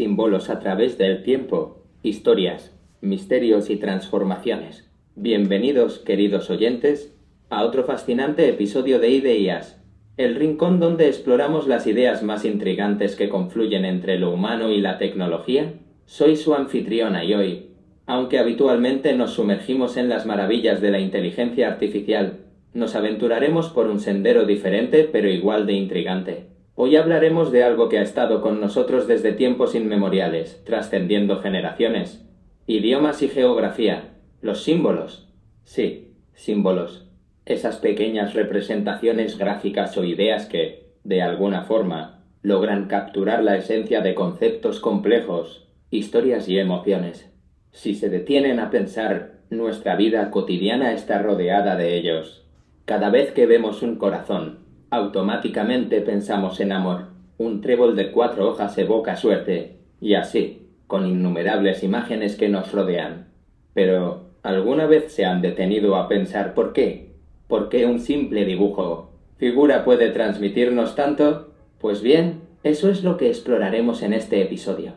símbolos a través del tiempo, historias, misterios y transformaciones. Bienvenidos, queridos oyentes, a otro fascinante episodio de Ideas, el rincón donde exploramos las ideas más intrigantes que confluyen entre lo humano y la tecnología. Soy su anfitriona y hoy, aunque habitualmente nos sumergimos en las maravillas de la inteligencia artificial, nos aventuraremos por un sendero diferente pero igual de intrigante. Hoy hablaremos de algo que ha estado con nosotros desde tiempos inmemoriales, trascendiendo generaciones. Idiomas y geografía. Los símbolos. Sí, símbolos. Esas pequeñas representaciones gráficas o ideas que, de alguna forma, logran capturar la esencia de conceptos complejos, historias y emociones. Si se detienen a pensar, nuestra vida cotidiana está rodeada de ellos. Cada vez que vemos un corazón, automáticamente pensamos en amor. Un trébol de cuatro hojas evoca suerte, y así, con innumerables imágenes que nos rodean. Pero, ¿alguna vez se han detenido a pensar por qué? ¿Por qué un simple dibujo, figura puede transmitirnos tanto? Pues bien, eso es lo que exploraremos en este episodio.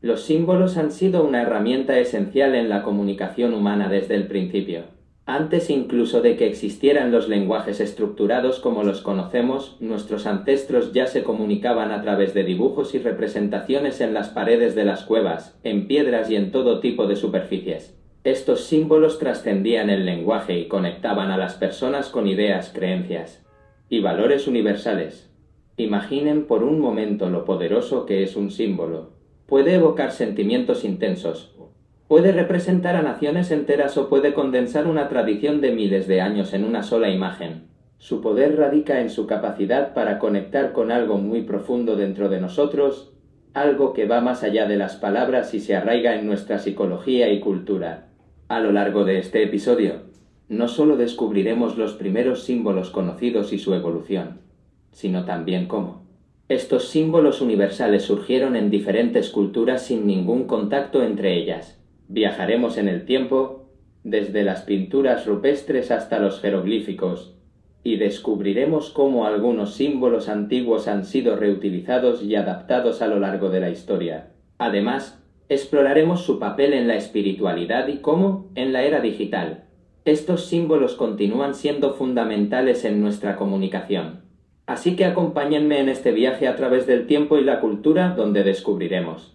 Los símbolos han sido una herramienta esencial en la comunicación humana desde el principio. Antes incluso de que existieran los lenguajes estructurados como los conocemos, nuestros ancestros ya se comunicaban a través de dibujos y representaciones en las paredes de las cuevas, en piedras y en todo tipo de superficies. Estos símbolos trascendían el lenguaje y conectaban a las personas con ideas, creencias y valores universales. Imaginen por un momento lo poderoso que es un símbolo. Puede evocar sentimientos intensos, Puede representar a naciones enteras o puede condensar una tradición de miles de años en una sola imagen. Su poder radica en su capacidad para conectar con algo muy profundo dentro de nosotros, algo que va más allá de las palabras y se arraiga en nuestra psicología y cultura. A lo largo de este episodio, no solo descubriremos los primeros símbolos conocidos y su evolución, sino también cómo. Estos símbolos universales surgieron en diferentes culturas sin ningún contacto entre ellas Viajaremos en el tiempo, desde las pinturas rupestres hasta los jeroglíficos, y descubriremos cómo algunos símbolos antiguos han sido reutilizados y adaptados a lo largo de la historia. Además, exploraremos su papel en la espiritualidad y cómo, en la era digital, estos símbolos continúan siendo fundamentales en nuestra comunicación. Así que acompáñenme en este viaje a través del tiempo y la cultura donde descubriremos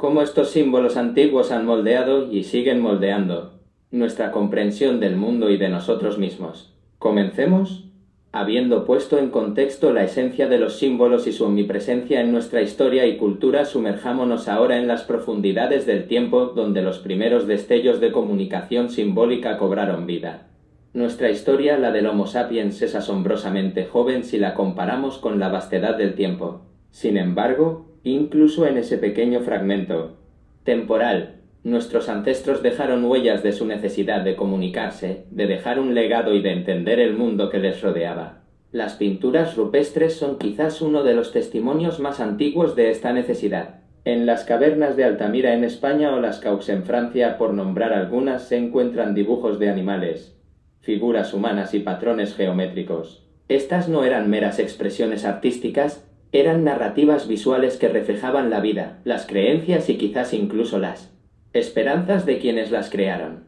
cómo estos símbolos antiguos han moldeado y siguen moldeando nuestra comprensión del mundo y de nosotros mismos. Comencemos habiendo puesto en contexto la esencia de los símbolos y su omnipresencia en nuestra historia y cultura, sumerjámonos ahora en las profundidades del tiempo donde los primeros destellos de comunicación simbólica cobraron vida. Nuestra historia, la del Homo sapiens, es asombrosamente joven si la comparamos con la vastedad del tiempo. Sin embargo, incluso en ese pequeño fragmento temporal. Nuestros ancestros dejaron huellas de su necesidad de comunicarse, de dejar un legado y de entender el mundo que les rodeaba. Las pinturas rupestres son quizás uno de testimonios más antiguos de esta necesidad. En las cavernas de Altamira en España o las Caux en Francia, por nombrar algunas, se encuentran dibujos de animales, figuras humanas y patrones geométricos. Estas no eran meras expresiones artísticas, eran narrativas visuales que reflejaban la vida, las creencias y quizás incluso las esperanzas de quienes las crearon.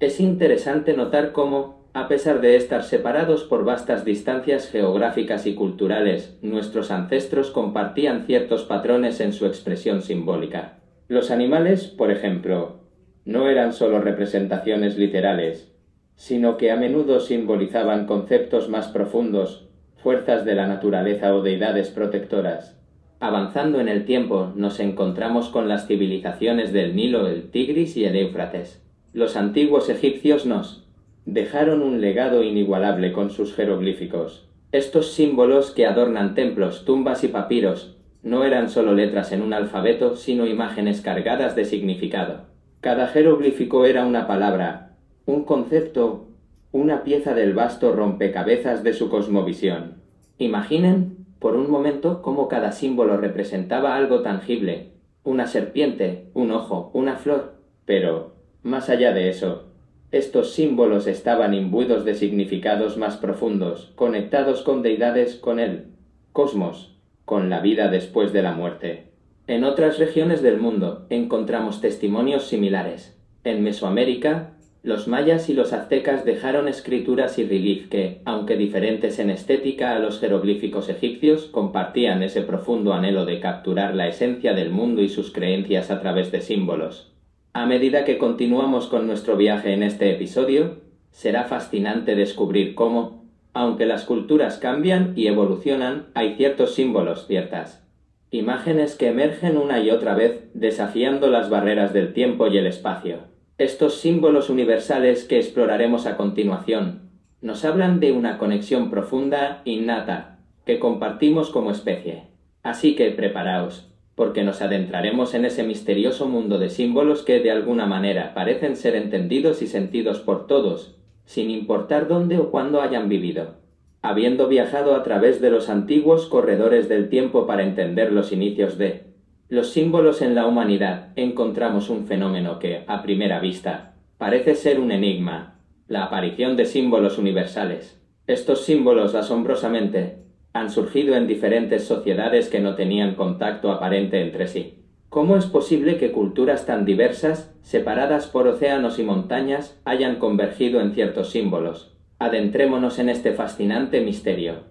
Es interesante notar cómo, a pesar de estar separados por vastas distancias geográficas y culturales, nuestros ancestros compartían ciertos patrones en su expresión simbólica. Los animales, por ejemplo, no eran solo representaciones literales, sino que a menudo simbolizaban conceptos más profundos fuerzas de la naturaleza o deidades protectoras. Avanzando en el tiempo, nos encontramos con las civilizaciones del Nilo, el Tigris y el Éufrates. Los antiguos egipcios nos dejaron un legado inigualable con sus jeroglíficos. Estos símbolos que adornan templos, tumbas y papiros no eran solo letras en un alfabeto, sino imágenes cargadas de significado. Cada jeroglífico era una palabra, un concepto una pieza del vasto rompecabezas de su cosmovisión. Imaginen, por un momento, cómo cada símbolo representaba algo tangible, una serpiente, un ojo, una flor. Pero, más allá de eso, estos símbolos estaban imbuidos de significados más profundos, conectados con deidades, con el cosmos, con la vida después de la muerte. En otras regiones del mundo encontramos testimonios similares. En Mesoamérica, los mayas y los aztecas dejaron escrituras y relief que, aunque diferentes en estética a los jeroglíficos egipcios, compartían ese profundo anhelo de capturar la esencia del mundo y sus creencias a través de símbolos. A medida que continuamos con nuestro viaje en este episodio, será fascinante descubrir cómo, aunque las culturas cambian y evolucionan, hay ciertos símbolos, ciertas imágenes que emergen una y otra vez desafiando las barreras del tiempo y el espacio. Estos símbolos universales que exploraremos a continuación nos hablan de una conexión profunda, innata, que compartimos como especie. Así que preparaos, porque nos adentraremos en ese misterioso mundo de símbolos que de alguna manera parecen ser entendidos y sentidos por todos, sin importar dónde o cuándo hayan vivido. Habiendo viajado a través de los antiguos corredores del tiempo para entender los inicios de los símbolos en la humanidad encontramos un fenómeno que, a primera vista, parece ser un enigma, la aparición de símbolos universales. Estos símbolos, asombrosamente, han surgido en diferentes sociedades que no tenían contacto aparente entre sí. ¿Cómo es posible que culturas tan diversas, separadas por océanos y montañas, hayan convergido en ciertos símbolos? Adentrémonos en este fascinante misterio.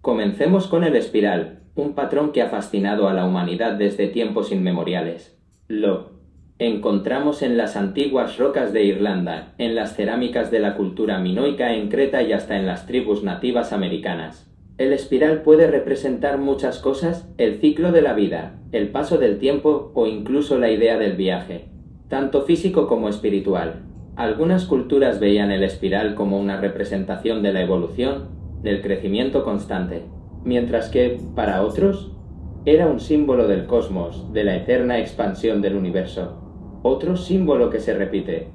Comencemos con el espiral, un patrón que ha fascinado a la humanidad desde tiempos inmemoriales. Lo encontramos en las antiguas rocas de Irlanda, en las cerámicas de la cultura minoica en Creta y hasta en las tribus nativas americanas. El espiral puede representar muchas cosas, el ciclo de la vida, el paso del tiempo o incluso la idea del viaje, tanto físico como espiritual. Algunas culturas veían el espiral como una representación de la evolución, del crecimiento constante mientras que, para otros, era un símbolo del cosmos, de la eterna expansión del universo. Otro símbolo que se repite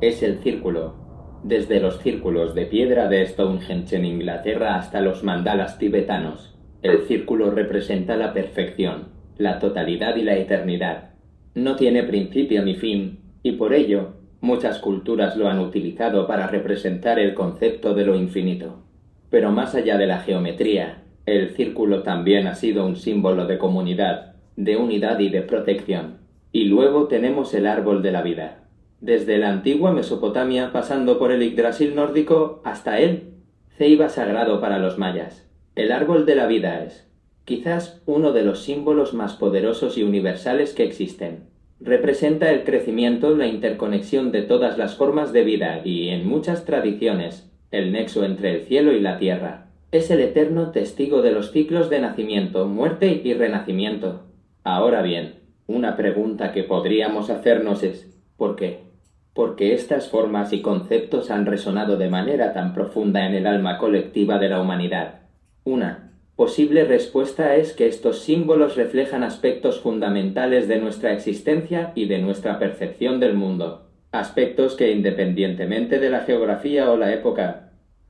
es el círculo, desde los círculos de piedra de Stonehenge en Inglaterra hasta los mandalas tibetanos. El círculo representa la perfección, la totalidad y la eternidad. No tiene principio ni fin, y por ello muchas culturas lo han utilizado para representar el concepto de lo infinito. Pero más allá de la geometría, el círculo también ha sido un símbolo de comunidad, de unidad y de protección. Y luego tenemos el árbol de la vida. Desde la antigua Mesopotamia, pasando por el Yggdrasil nórdico hasta él, ceiba sagrado para los mayas. El árbol de la vida es, quizás, uno de los símbolos más poderosos y universales que existen. Representa el crecimiento, la interconexión de todas las formas de vida y, en muchas tradiciones, el nexo entre el cielo y la tierra es el eterno testigo de los ciclos de nacimiento, muerte y renacimiento. Ahora bien, una pregunta que podríamos hacernos es ¿por qué? Porque estas formas y conceptos han resonado de manera tan profunda en el alma colectiva de la humanidad. Una posible respuesta es que estos símbolos reflejan aspectos fundamentales de nuestra existencia y de nuestra percepción del mundo, aspectos que independientemente de la geografía o la época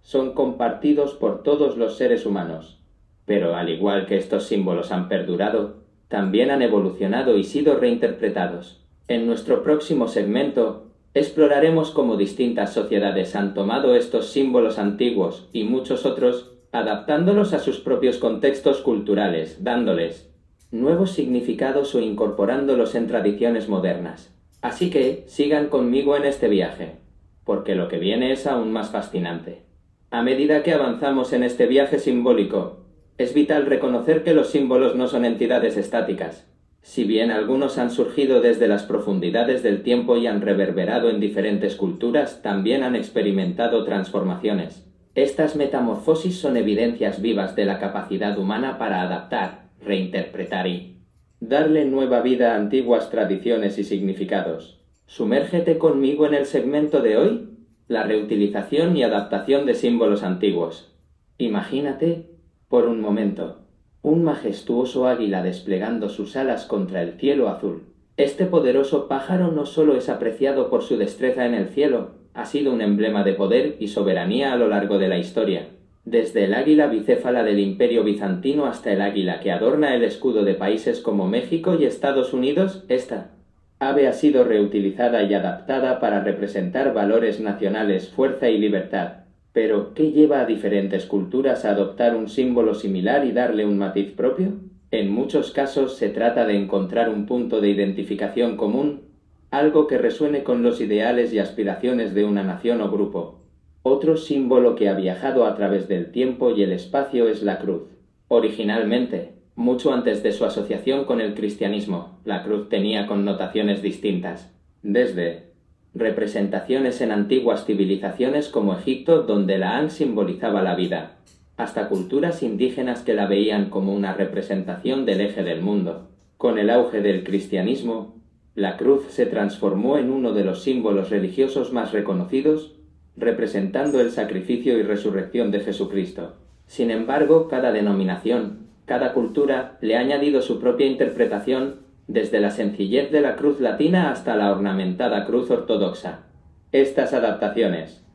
son compartidos por todos los seres humanos. Pero al igual que estos símbolos han perdurado, también han evolucionado y sido reinterpretados. En nuestro próximo segmento exploraremos cómo distintas sociedades han tomado estos símbolos antiguos y muchos otros, adaptándolos a sus propios contextos culturales, dándoles nuevos significados o incorporándolos en tradiciones modernas. Así que sigan conmigo en este viaje, porque lo que viene es aún más fascinante. A medida que avanzamos en este viaje simbólico, es vital reconocer que los símbolos no son entidades estáticas. Si bien algunos han surgido desde las profundidades del tiempo y han reverberado en diferentes culturas, también han experimentado transformaciones. Estas metamorfosis son evidencias vivas de la capacidad humana para adaptar, reinterpretar y darle nueva vida a antiguas tradiciones y significados. Sumérgete conmigo en el segmento de hoy la reutilización y adaptación de símbolos antiguos. Imagínate, por un momento, un majestuoso águila desplegando sus alas contra el cielo azul. Este poderoso pájaro no solo es apreciado por su destreza en el cielo, ha sido un emblema de poder y soberanía a lo largo de la historia. Desde el águila bicéfala del Imperio bizantino hasta el águila que adorna el escudo de países como México y Estados Unidos, esta ave ha sido reutilizada y adaptada para representar valores nacionales, fuerza y libertad. Pero, ¿qué lleva a diferentes culturas a adoptar un símbolo similar y darle un matiz propio? En muchos casos se trata de encontrar un punto de identificación común, algo que resuene con los ideales y aspiraciones de una nación o grupo. Otro símbolo que ha viajado a través del tiempo y el espacio es la cruz. Originalmente, mucho antes de su asociación con el cristianismo, la cruz tenía connotaciones distintas, desde representaciones en antiguas civilizaciones como Egipto donde la han simbolizaba la vida, hasta culturas indígenas que la veían como una representación del eje del mundo. Con el auge del cristianismo, la cruz se transformó en uno de los símbolos religiosos más reconocidos, representando el sacrificio y resurrección de Jesucristo. Sin embargo, cada denominación, cada cultura le ha añadido su propia interpretación desde la sencillez de la cruz latina hasta la ornamentada cruz ortodoxa. Estas adaptaciones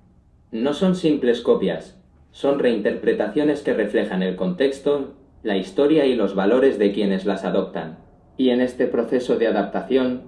no son simples copias, son reinterpretaciones que reflejan el contexto, la historia y los valores de quienes las adoptan. Y en este proceso de adaptación,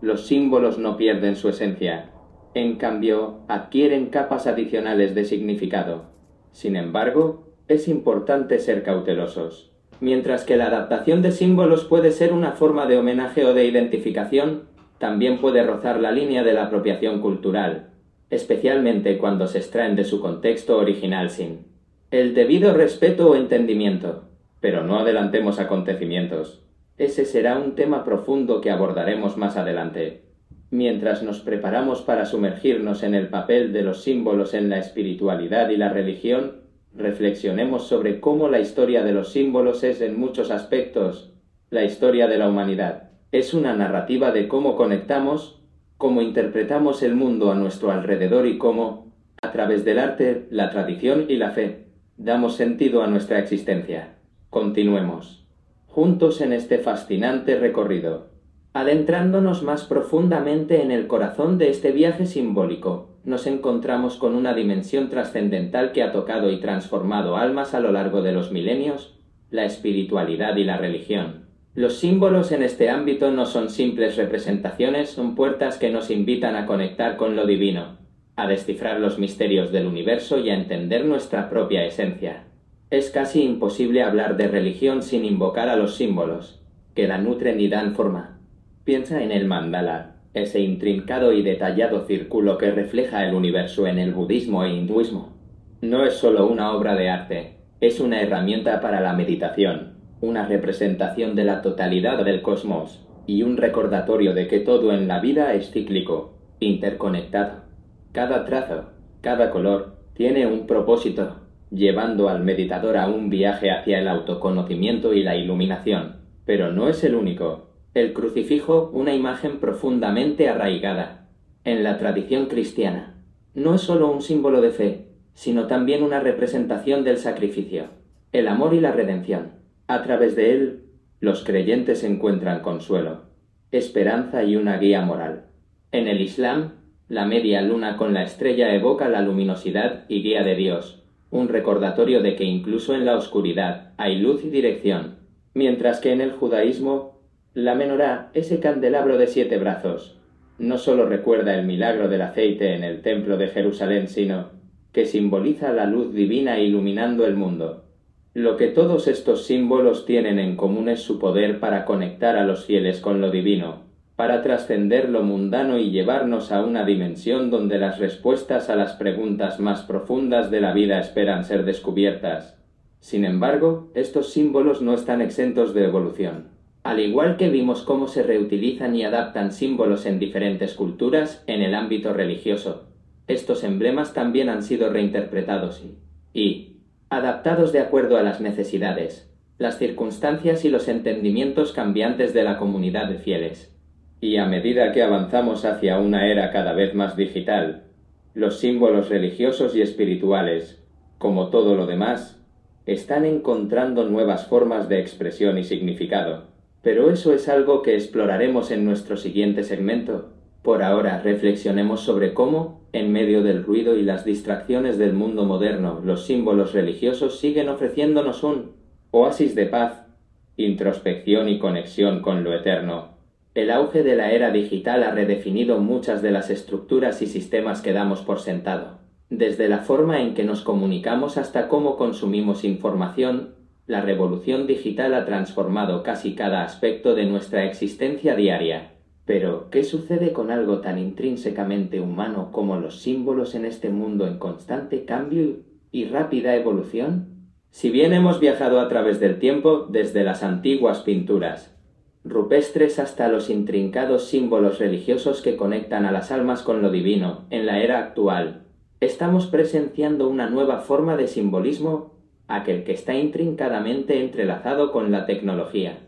los símbolos no pierden su esencia, en cambio, adquieren capas adicionales de significado. Sin embargo, es importante ser cautelosos. Mientras que la adaptación de símbolos puede ser una forma de homenaje o de identificación, también puede rozar la línea de la apropiación cultural, especialmente cuando se extraen de su contexto original sin el debido respeto o entendimiento. Pero no adelantemos acontecimientos. Ese será un tema profundo que abordaremos más adelante. Mientras nos preparamos para sumergirnos en el papel de los símbolos en la espiritualidad y la religión, reflexionemos sobre cómo la historia de los símbolos es en muchos aspectos la historia de la humanidad. Es una narrativa de cómo conectamos cómo interpretamos el mundo a nuestro alrededor y cómo, a través del arte, la tradición y la fe, damos sentido a nuestra existencia. Continuemos, juntos en este fascinante recorrido. Adentrándonos más profundamente en el corazón de este viaje simbólico, nos encontramos con una dimensión trascendental que ha tocado y transformado almas a lo largo de los milenios, la espiritualidad y la religión. Los símbolos en este ámbito no son simples representaciones, son puertas que nos invitan a conectar con lo divino, a descifrar los misterios del universo y a entender nuestra propia esencia. Es casi imposible hablar de religión sin invocar a los símbolos, que la nutren y dan forma. Piensa en el mandala, ese intrincado y detallado círculo que refleja el universo en el budismo e hinduismo. No es solo una obra de arte, es una herramienta para la meditación, una representación de la totalidad del cosmos y un recordatorio de que todo en la vida es cíclico, interconectado. Cada trazo, cada color, tiene un propósito, llevando al meditador a un viaje hacia el autoconocimiento y la iluminación. Pero no es el único. El crucifijo, una imagen profundamente arraigada en la tradición cristiana, no es solo un símbolo de fe, sino también una representación del sacrificio, el amor y la redención. A través de él, los creyentes encuentran consuelo, esperanza y una guía moral. En el Islam, la media luna con la estrella evoca la luminosidad y guía de Dios, un recordatorio de que incluso en la oscuridad hay luz y dirección, mientras que en el judaísmo, la menorá, ese candelabro de siete brazos, no solo recuerda el milagro del aceite en el templo de Jerusalén, sino que simboliza la luz divina iluminando el mundo. Lo que todos estos símbolos tienen en común es su poder para conectar a los fieles con lo divino, para trascender lo mundano y llevarnos a una dimensión donde las respuestas a las preguntas más profundas de la vida esperan ser descubiertas. Sin embargo, estos símbolos no están exentos de evolución. Al igual que vimos cómo se reutilizan y adaptan símbolos en diferentes culturas en el ámbito religioso, estos emblemas también han sido reinterpretados y, adaptados de acuerdo a las necesidades, las circunstancias y los entendimientos cambiantes de la comunidad de fieles. Y a medida que avanzamos hacia una era cada vez más digital, los símbolos religiosos y espirituales, como todo lo demás, están encontrando nuevas formas de expresión y significado. Pero eso es algo que exploraremos en nuestro siguiente segmento. Por ahora reflexionemos sobre cómo, en medio del ruido y las distracciones del mundo moderno, los símbolos religiosos siguen ofreciéndonos un oasis de paz, introspección y conexión con lo eterno. El auge de la era digital ha redefinido muchas de las estructuras y sistemas que damos por sentado. Desde la forma en que nos comunicamos hasta cómo consumimos información, La revolución digital ha transformado casi cada aspecto de nuestra existencia diaria. Pero, ¿qué sucede con algo tan intrínsecamente humano como los símbolos en este mundo en constante cambio y rápida evolución? Si bien hemos viajado a través del tiempo desde las antiguas pinturas, rupestres hasta los intrincados símbolos religiosos que conectan a las almas con lo divino, en la era actual, estamos presenciando una nueva forma de simbolismo aquel que está intrincadamente entrelazado con la tecnología.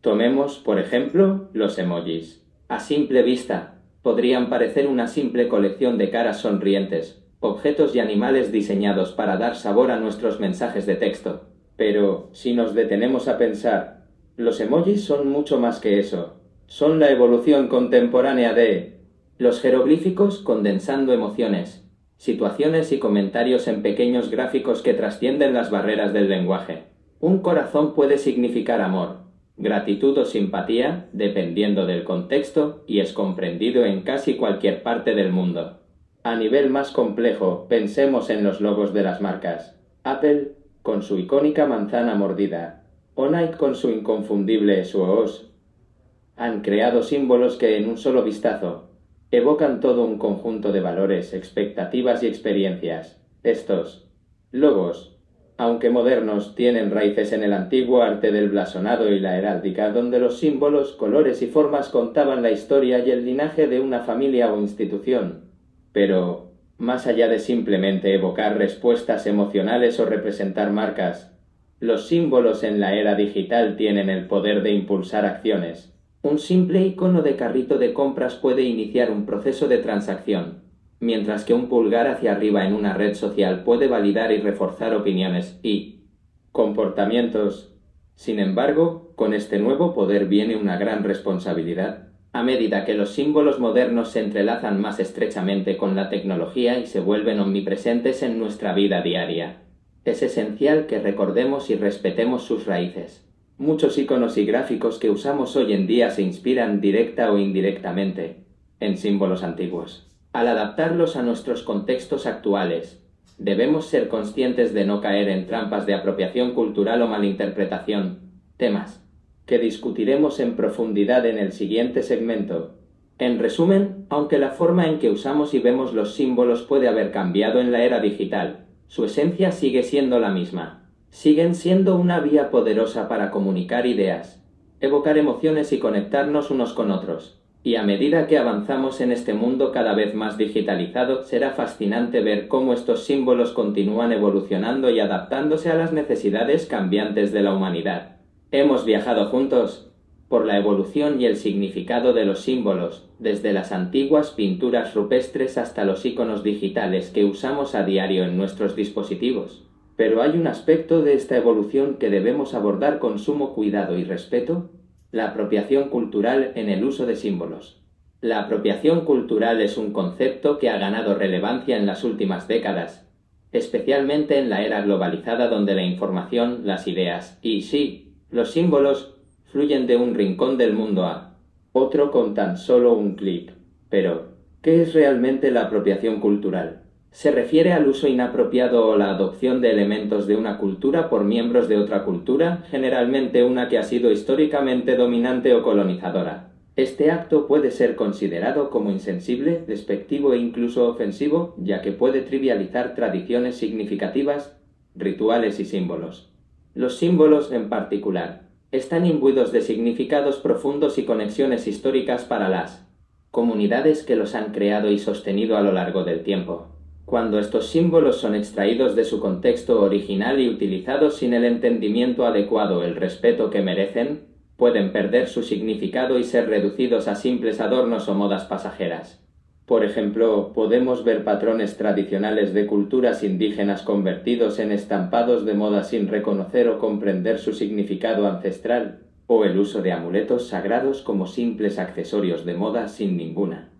Tomemos, por ejemplo, los emojis. A simple vista, podrían parecer una simple colección de caras sonrientes, objetos y animales diseñados para dar sabor a nuestros mensajes de texto. Pero, si nos detenemos a pensar, los emojis son mucho más que eso. Son la evolución contemporánea de los jeroglíficos condensando emociones, situaciones y comentarios en pequeños gráficos que trascienden las barreras del lenguaje. Un corazón puede significar amor, gratitud o simpatía, dependiendo del contexto, y es comprendido en casi cualquier parte del mundo. A nivel más complejo, pensemos en los logos de las marcas. Apple, con su icónica manzana mordida, o Nike con su inconfundible SUOS, han creado símbolos que en un solo vistazo evocan todo un conjunto de valores, expectativas y experiencias. Estos logos, aunque modernos, tienen raíces en el antiguo arte del blasonado y la heráldica, donde los símbolos, colores y formas contaban la historia y el linaje de una familia o institución. Pero, más allá de simplemente evocar respuestas emocionales o representar marcas, los símbolos en la era digital tienen el poder de impulsar acciones, un simple icono de carrito de compras puede iniciar un proceso de transacción, mientras que un pulgar hacia arriba en una red social puede validar y reforzar opiniones y comportamientos. Sin embargo, con este nuevo poder viene una gran responsabilidad. A medida que los símbolos modernos se entrelazan más estrechamente con la tecnología y se vuelven omnipresentes en nuestra vida diaria, es esencial que recordemos y respetemos sus raíces. Muchos iconos y gráficos que usamos hoy en día se inspiran directa o indirectamente en símbolos antiguos. Al adaptarlos a nuestros contextos actuales, debemos ser conscientes de no caer en trampas de apropiación cultural o malinterpretación, temas que discutiremos en profundidad en el siguiente segmento. En resumen, aunque la forma en que usamos y vemos los símbolos puede haber cambiado en la era digital, su esencia sigue siendo la misma siguen siendo una vía poderosa para comunicar ideas, evocar emociones y conectarnos unos con otros. Y a medida que avanzamos en este mundo cada vez más digitalizado, será fascinante ver cómo estos símbolos continúan evolucionando y adaptándose a las necesidades cambiantes de la humanidad. Hemos viajado juntos por la evolución y el significado de los símbolos, desde las antiguas pinturas rupestres hasta los iconos digitales que usamos a diario en nuestros dispositivos. Pero hay un aspecto de esta evolución que debemos abordar con sumo cuidado y respeto, la apropiación cultural en el uso de símbolos. La apropiación cultural es un concepto que ha ganado relevancia en las últimas décadas, especialmente en la era globalizada donde la información, las ideas y sí, los símbolos fluyen de un rincón del mundo a otro con tan solo un clic. Pero, ¿qué es realmente la apropiación cultural? Se refiere al uso inapropiado o la adopción de elementos de una cultura por miembros de otra cultura, generalmente una que ha sido históricamente dominante o colonizadora. Este acto puede ser considerado como insensible, despectivo e incluso ofensivo, ya que puede trivializar tradiciones significativas, rituales y símbolos. Los símbolos, en particular, están imbuidos de significados profundos y conexiones históricas para las comunidades que los han creado y sostenido a lo largo del tiempo. Cuando estos símbolos son extraídos de su contexto original y utilizados sin el entendimiento adecuado el respeto que merecen, pueden perder su significado y ser reducidos a simples adornos o modas pasajeras. Por ejemplo, podemos ver patrones tradicionales de culturas indígenas convertidos en estampados de moda sin reconocer o comprender su significado ancestral, o el uso de amuletos sagrados como simples accesorios de moda sin ninguna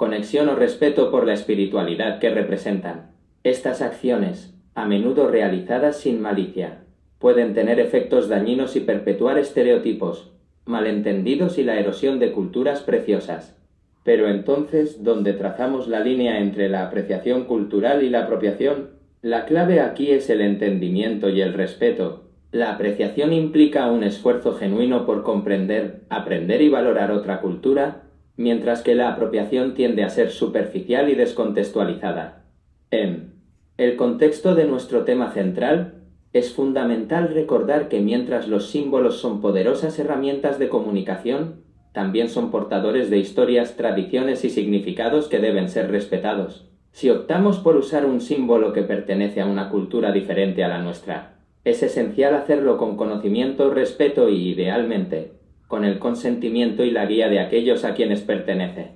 conexión o respeto por la espiritualidad que representan. Estas acciones, a menudo realizadas sin malicia, pueden tener efectos dañinos y perpetuar estereotipos, malentendidos y la erosión de culturas preciosas. Pero entonces, ¿dónde trazamos la línea entre la apreciación cultural y la apropiación? La clave aquí es el entendimiento y el respeto. La apreciación implica un esfuerzo genuino por comprender, aprender y valorar otra cultura, mientras que la apropiación tiende a ser superficial y descontextualizada. En el contexto de nuestro tema central, es fundamental recordar que mientras los símbolos son poderosas herramientas de comunicación, también son portadores de historias, tradiciones y significados que deben ser respetados. Si optamos por usar un símbolo que pertenece a una cultura diferente a la nuestra, es esencial hacerlo con conocimiento, respeto y, idealmente, con el consentimiento y la guía de aquellos a quienes pertenece.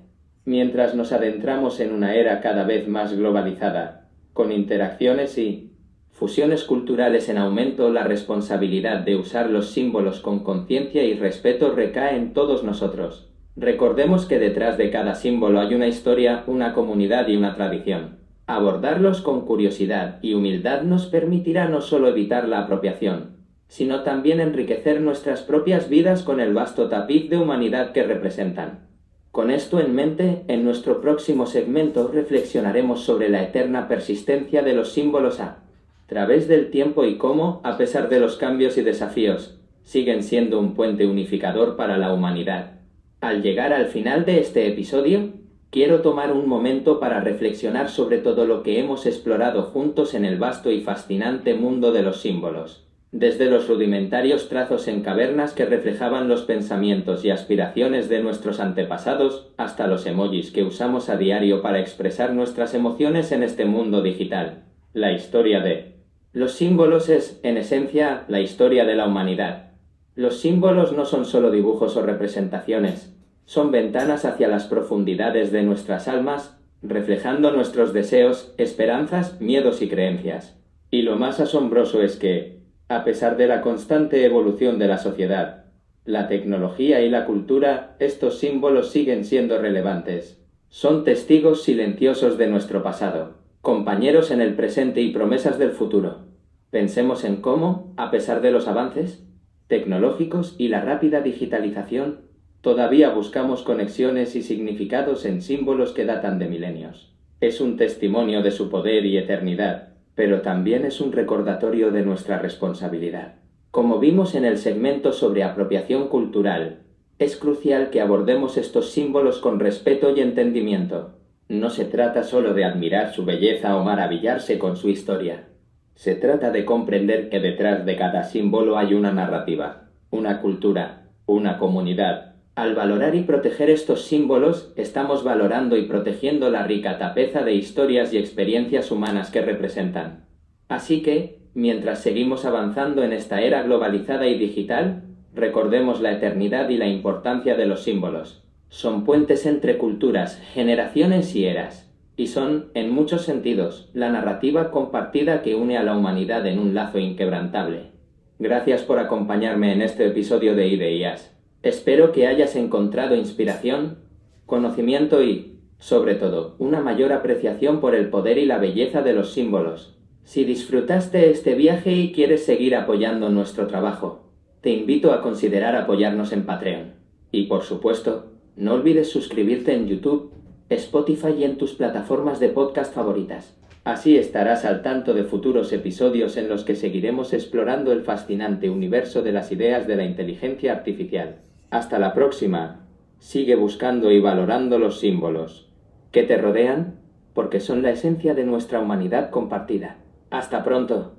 Mientras nos adentramos en una era cada vez más globalizada, con interacciones y fusiones culturales en aumento, la responsabilidad de usar los símbolos con conciencia y respeto recae en todos nosotros. Recordemos que detrás de cada símbolo hay una historia, una comunidad y una tradición. Abordarlos con curiosidad y humildad nos permitirá no solo evitar la apropiación, sino también enriquecer nuestras propias vidas con el vasto tapiz de humanidad que representan. Con esto en mente, en nuestro próximo segmento reflexionaremos sobre la eterna persistencia de los símbolos a través del tiempo y cómo, a pesar de los cambios y desafíos, siguen siendo un puente unificador para la humanidad. Al llegar al final de este episodio, quiero tomar un momento para reflexionar sobre todo lo que hemos explorado juntos en el vasto y fascinante mundo de los símbolos. Desde los rudimentarios trazos en cavernas que reflejaban los pensamientos y aspiraciones de nuestros antepasados, hasta los emojis que usamos a diario para expresar nuestras emociones en este mundo digital. La historia de los símbolos es, en esencia, la historia de la humanidad. Los símbolos no son solo dibujos o representaciones, son ventanas hacia las profundidades de nuestras almas, reflejando nuestros deseos, esperanzas, miedos y creencias. Y lo más asombroso es que, a pesar de la constante evolución de la sociedad, la tecnología y la cultura, estos símbolos siguen siendo relevantes. Son testigos silenciosos de nuestro pasado, compañeros en el presente y promesas del futuro. Pensemos en cómo, a pesar de los avances tecnológicos y la rápida digitalización, Todavía buscamos conexiones y significados en símbolos que datan de milenios. Es un testimonio de su poder y eternidad, pero también es un recordatorio de nuestra responsabilidad. Como vimos en el segmento sobre apropiación cultural, es crucial que abordemos estos símbolos con respeto y entendimiento. No se trata solo de admirar su belleza o maravillarse con su historia. Se trata de comprender que detrás de cada símbolo hay una narrativa, una cultura, una comunidad, al valorar y proteger estos símbolos, estamos valorando y protegiendo la rica tapeza de historias y experiencias humanas que representan. Así que, mientras seguimos avanzando en esta era globalizada y digital, recordemos la eternidad y la importancia de los símbolos. Son puentes entre culturas, generaciones y eras, y son, en muchos sentidos, la narrativa compartida que une a la humanidad en un lazo inquebrantable. Gracias por acompañarme en este episodio de IDEIAS. Espero que hayas encontrado inspiración, conocimiento y, sobre todo, una mayor apreciación por el poder y la belleza de los símbolos. Si disfrutaste este viaje y quieres seguir apoyando nuestro trabajo, te invito a considerar apoyarnos en Patreon. Y por supuesto, no olvides suscribirte en YouTube, Spotify y en tus plataformas de podcast favoritas. Así estarás al tanto de futuros episodios en los que seguiremos explorando el fascinante universo de las ideas de la inteligencia artificial. Hasta la próxima. Sigue buscando y valorando los símbolos que te rodean porque son la esencia de nuestra humanidad compartida. Hasta pronto.